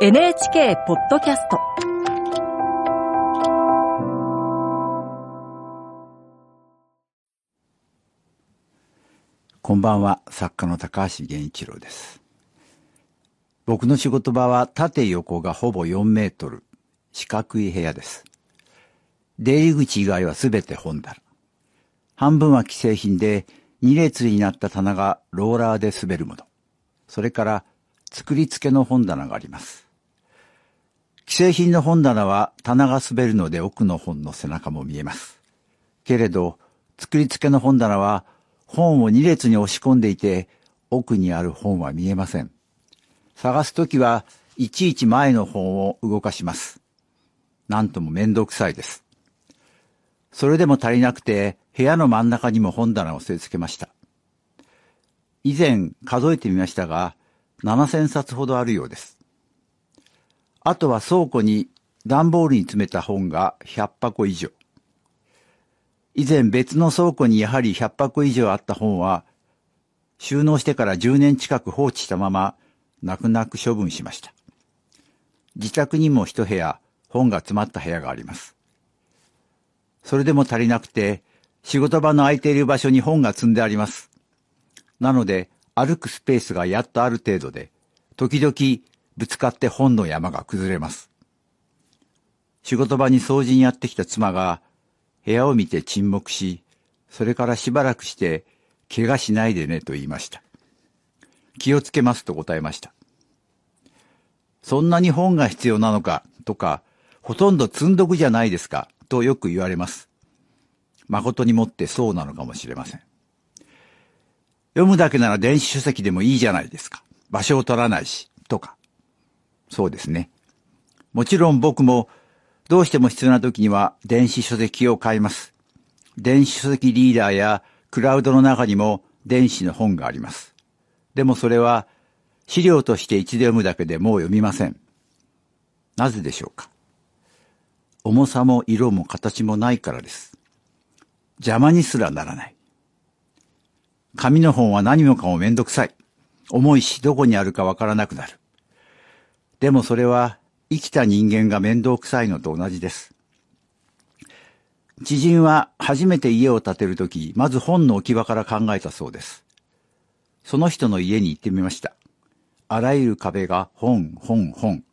NHK ポッドキャストこんばんは、作家の高橋源一郎です。僕の仕事場は縦横がほぼ4メートル、四角い部屋です。出入り口以外はすべて本棚。半分は既製品で、2列になった棚がローラーで滑るもの。それから、作り付けの本棚があります。既製品の本棚は棚が滑るので奥の本の背中も見えます。けれど、作り付けの本棚は本を2列に押し込んでいて、奥にある本は見えません。探すときはいちいち前の本を動かします。なんともめんどくさいです。それでも足りなくて、部屋の真ん中にも本棚を据え付けました。以前数えてみましたが、7000冊ほどあるようです。あとは倉庫に段ボールに詰めた本が100箱以上。以前別の倉庫にやはり100箱以上あった本は、収納してから10年近く放置したまま、泣く泣く処分しました。自宅にも一部屋、本が詰まった部屋があります。それでも足りなくて、仕事場の空いている場所に本が積んであります。なので、歩くスペースがやっとある程度で、時々ぶつかって本の山が崩れます。仕事場に掃除にやってきた妻が、部屋を見て沈黙し、それからしばらくして、怪我しないでねと言いました。気をつけますと答えました。そんなに本が必要なのかとか、ほとんど積んどくじゃないですかとよく言われます。誠にもってそうなのかもしれません。読むだけなら電子書籍でもいいじゃないですか。場所を取らないし、とか。そうですね。もちろん僕もどうしても必要な時には電子書籍を買います。電子書籍リーダーやクラウドの中にも電子の本があります。でもそれは資料として一度読むだけでもう読みません。なぜでしょうか重さも色も形もないからです。邪魔にすらならない。紙の本は何もかもめんどくさい。重いしどこにあるかわからなくなる。でもそれは生きた人間が面倒くさいのと同じです。知人は初めて家を建てるとき、まず本の置き場から考えたそうです。その人の家に行ってみました。あらゆる壁が本、本、本。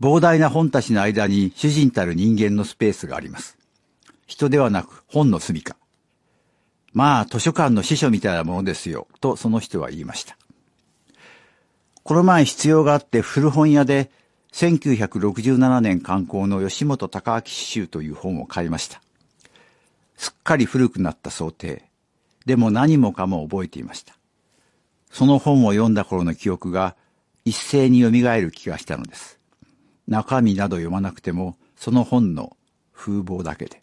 膨大な本たちの間に主人たる人間のスペースがあります。人ではなく本の住処。まあ図書館の司書みたいなものですよ、とその人は言いました。この前必要があって古本屋で1967年刊行の吉本隆明詩集という本を買いました。すっかり古くなった想定。でも何もかも覚えていました。その本を読んだ頃の記憶が一斉に蘇る気がしたのです。中身など読まなくても、その本の風貌だけで。